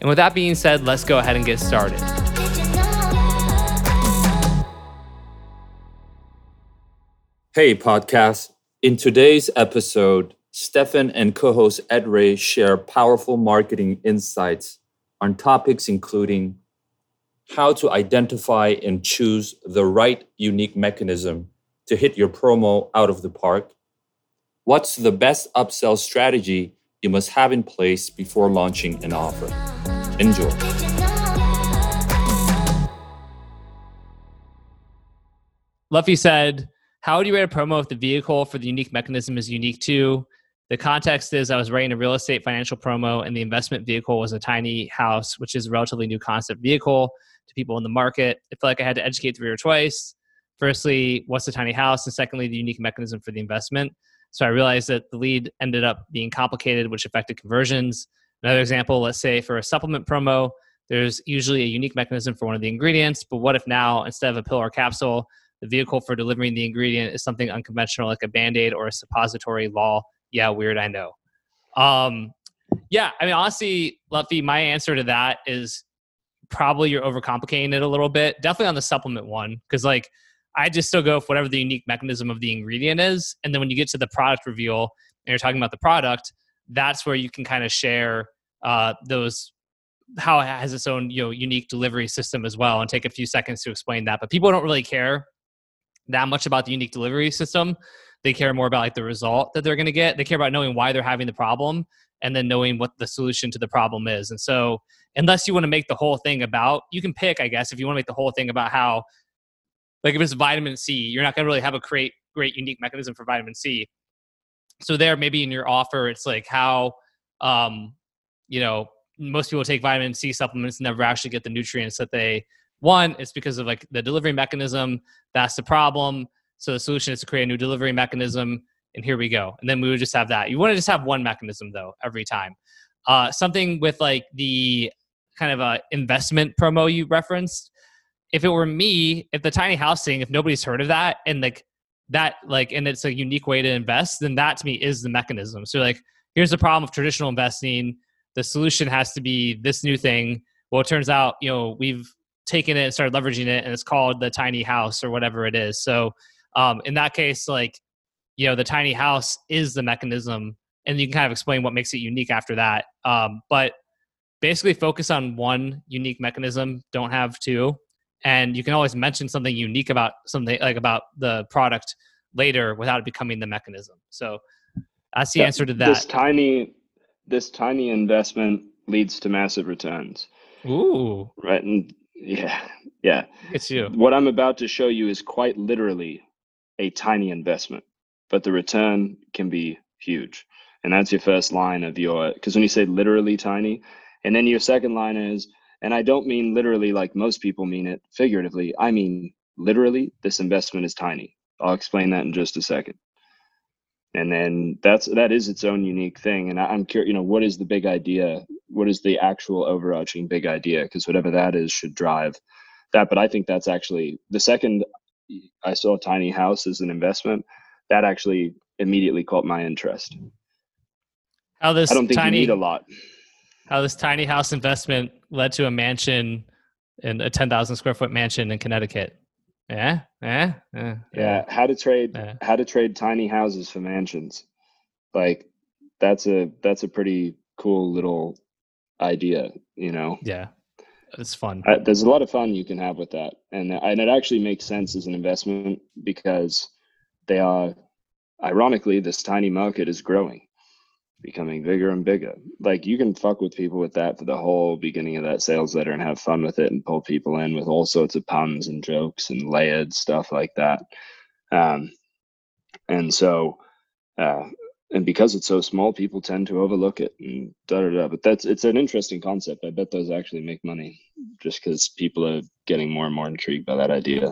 And with that being said, let's go ahead and get started. Hey, podcast. In today's episode, Stefan and co host Ed Reay share powerful marketing insights on topics including how to identify and choose the right unique mechanism to hit your promo out of the park, what's the best upsell strategy you must have in place before launching an offer. Enjoy. Luffy said, How would you rate a promo if the vehicle for the unique mechanism is unique too? The context is I was writing a real estate financial promo, and the investment vehicle was a tiny house, which is a relatively new concept vehicle to people in the market. I felt like I had to educate the reader twice. Firstly, what's a tiny house? And secondly, the unique mechanism for the investment. So I realized that the lead ended up being complicated, which affected conversions. Another example, let's say for a supplement promo, there's usually a unique mechanism for one of the ingredients, but what if now instead of a pill or capsule, the vehicle for delivering the ingredient is something unconventional like a band-aid or a suppository law? Yeah, weird, I know. Um, yeah, I mean honestly, Luffy, my answer to that is probably you're overcomplicating it a little bit. Definitely on the supplement one, because like I just still go for whatever the unique mechanism of the ingredient is. And then when you get to the product reveal and you're talking about the product, that's where you can kind of share uh, those how it has its own you know unique delivery system as well and take a few seconds to explain that but people don't really care that much about the unique delivery system. They care more about like the result that they're going to get. They care about knowing why they're having the problem and then knowing what the solution to the problem is and so unless you want to make the whole thing about you can pick i guess if you want to make the whole thing about how like if it's vitamin c you're not going to really have a great great unique mechanism for vitamin c so there maybe in your offer it's like how um you know most people take vitamin c supplements and never actually get the nutrients that they want. It's because of like the delivery mechanism. That's the problem. So the solution is to create a new delivery mechanism and here we go. And then we would just have that. You want to just have one mechanism though every time. Uh, something with like the kind of a investment promo you referenced. If it were me if the tiny house thing if nobody's heard of that and like that like and it's a unique way to invest then that to me is the mechanism. So like here's the problem of traditional investing. The solution has to be this new thing. Well it turns out you know we've taken it and started leveraging it and it's called the tiny house or whatever it is. So um, in that case like you know the tiny house is the mechanism and you can kind of explain what makes it unique after that. Um, but basically focus on one unique mechanism. Don't have two and you can always mention something unique about something like about the product later without it becoming the mechanism. So that's the answer to that. this tiny this tiny investment leads to massive returns. Ooh. Right and yeah yeah. It's you. What i'm about to show you is quite literally a tiny investment but the return can be huge. And that's your first line of your because when you say literally tiny and then your second line is and I don't mean literally like most people mean it figuratively. I mean literally, this investment is tiny. I'll explain that in just a second. And then that's that is its own unique thing. And I, I'm curious, you know, what is the big idea? What is the actual overarching big idea? Because whatever that is should drive that. But I think that's actually the second I saw a tiny house as an investment. That actually immediately caught my interest. How this I don't think tiny, you need a lot how this tiny house investment led to a mansion in a 10,000 square foot mansion in Connecticut. Yeah, yeah, yeah. yeah. How to trade? Yeah. How to trade tiny houses for mansions? Like that's a that's a pretty cool little idea, you know. Yeah, it's fun. I, there's a lot of fun you can have with that, and and it actually makes sense as an investment because they are, ironically, this tiny market is growing becoming bigger and bigger. Like you can fuck with people with that for the whole beginning of that sales letter and have fun with it and pull people in with all sorts of puns and jokes and layered stuff like that. Um, and so, uh, and because it's so small, people tend to overlook it and da da da. But that's it's an interesting concept. I bet those actually make money just because people are getting more and more intrigued by that idea.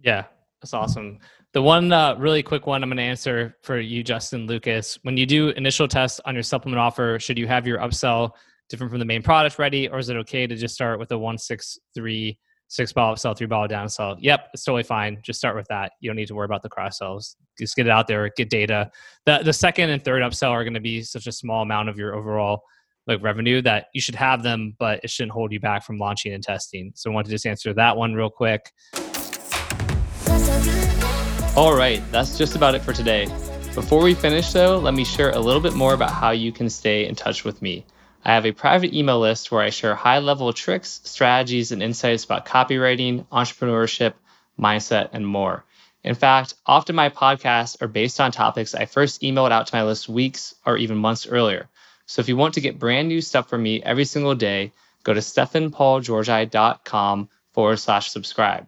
Yeah, that's awesome. The one uh, really quick one I'm going to answer for you, Justin Lucas. When you do initial tests on your supplement offer, should you have your upsell different from the main product ready, or is it okay to just start with a one six three six ball upsell, three ball downsell? Yep, it's totally fine. Just start with that. You don't need to worry about the cross sells. Just get it out there, get data. The the second and third upsell are going to be such a small amount of your overall like revenue that you should have them, but it shouldn't hold you back from launching and testing. So I want to just answer that one real quick. All right, that's just about it for today. Before we finish, though, let me share a little bit more about how you can stay in touch with me. I have a private email list where I share high level tricks, strategies, and insights about copywriting, entrepreneurship, mindset, and more. In fact, often my podcasts are based on topics I first emailed out to my list weeks or even months earlier. So if you want to get brand new stuff from me every single day, go to stefanpaulgeorgi.com forward slash subscribe.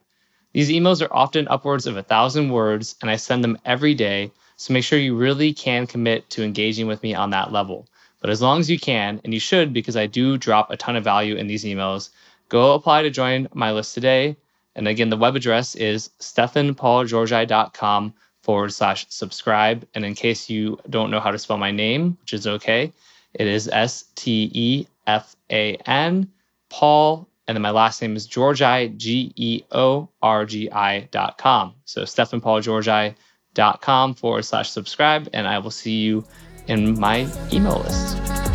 These emails are often upwards of a thousand words, and I send them every day. So make sure you really can commit to engaging with me on that level. But as long as you can, and you should because I do drop a ton of value in these emails, go apply to join my list today. And again, the web address is stefanpaulgeorgi.com forward slash subscribe. And in case you don't know how to spell my name, which is okay, it is S T E F A N, Paul, and then my last name is Georgi, G E O R G I dot com. So stefanpaulgeorgi.com forward slash subscribe, and I will see you in my email list.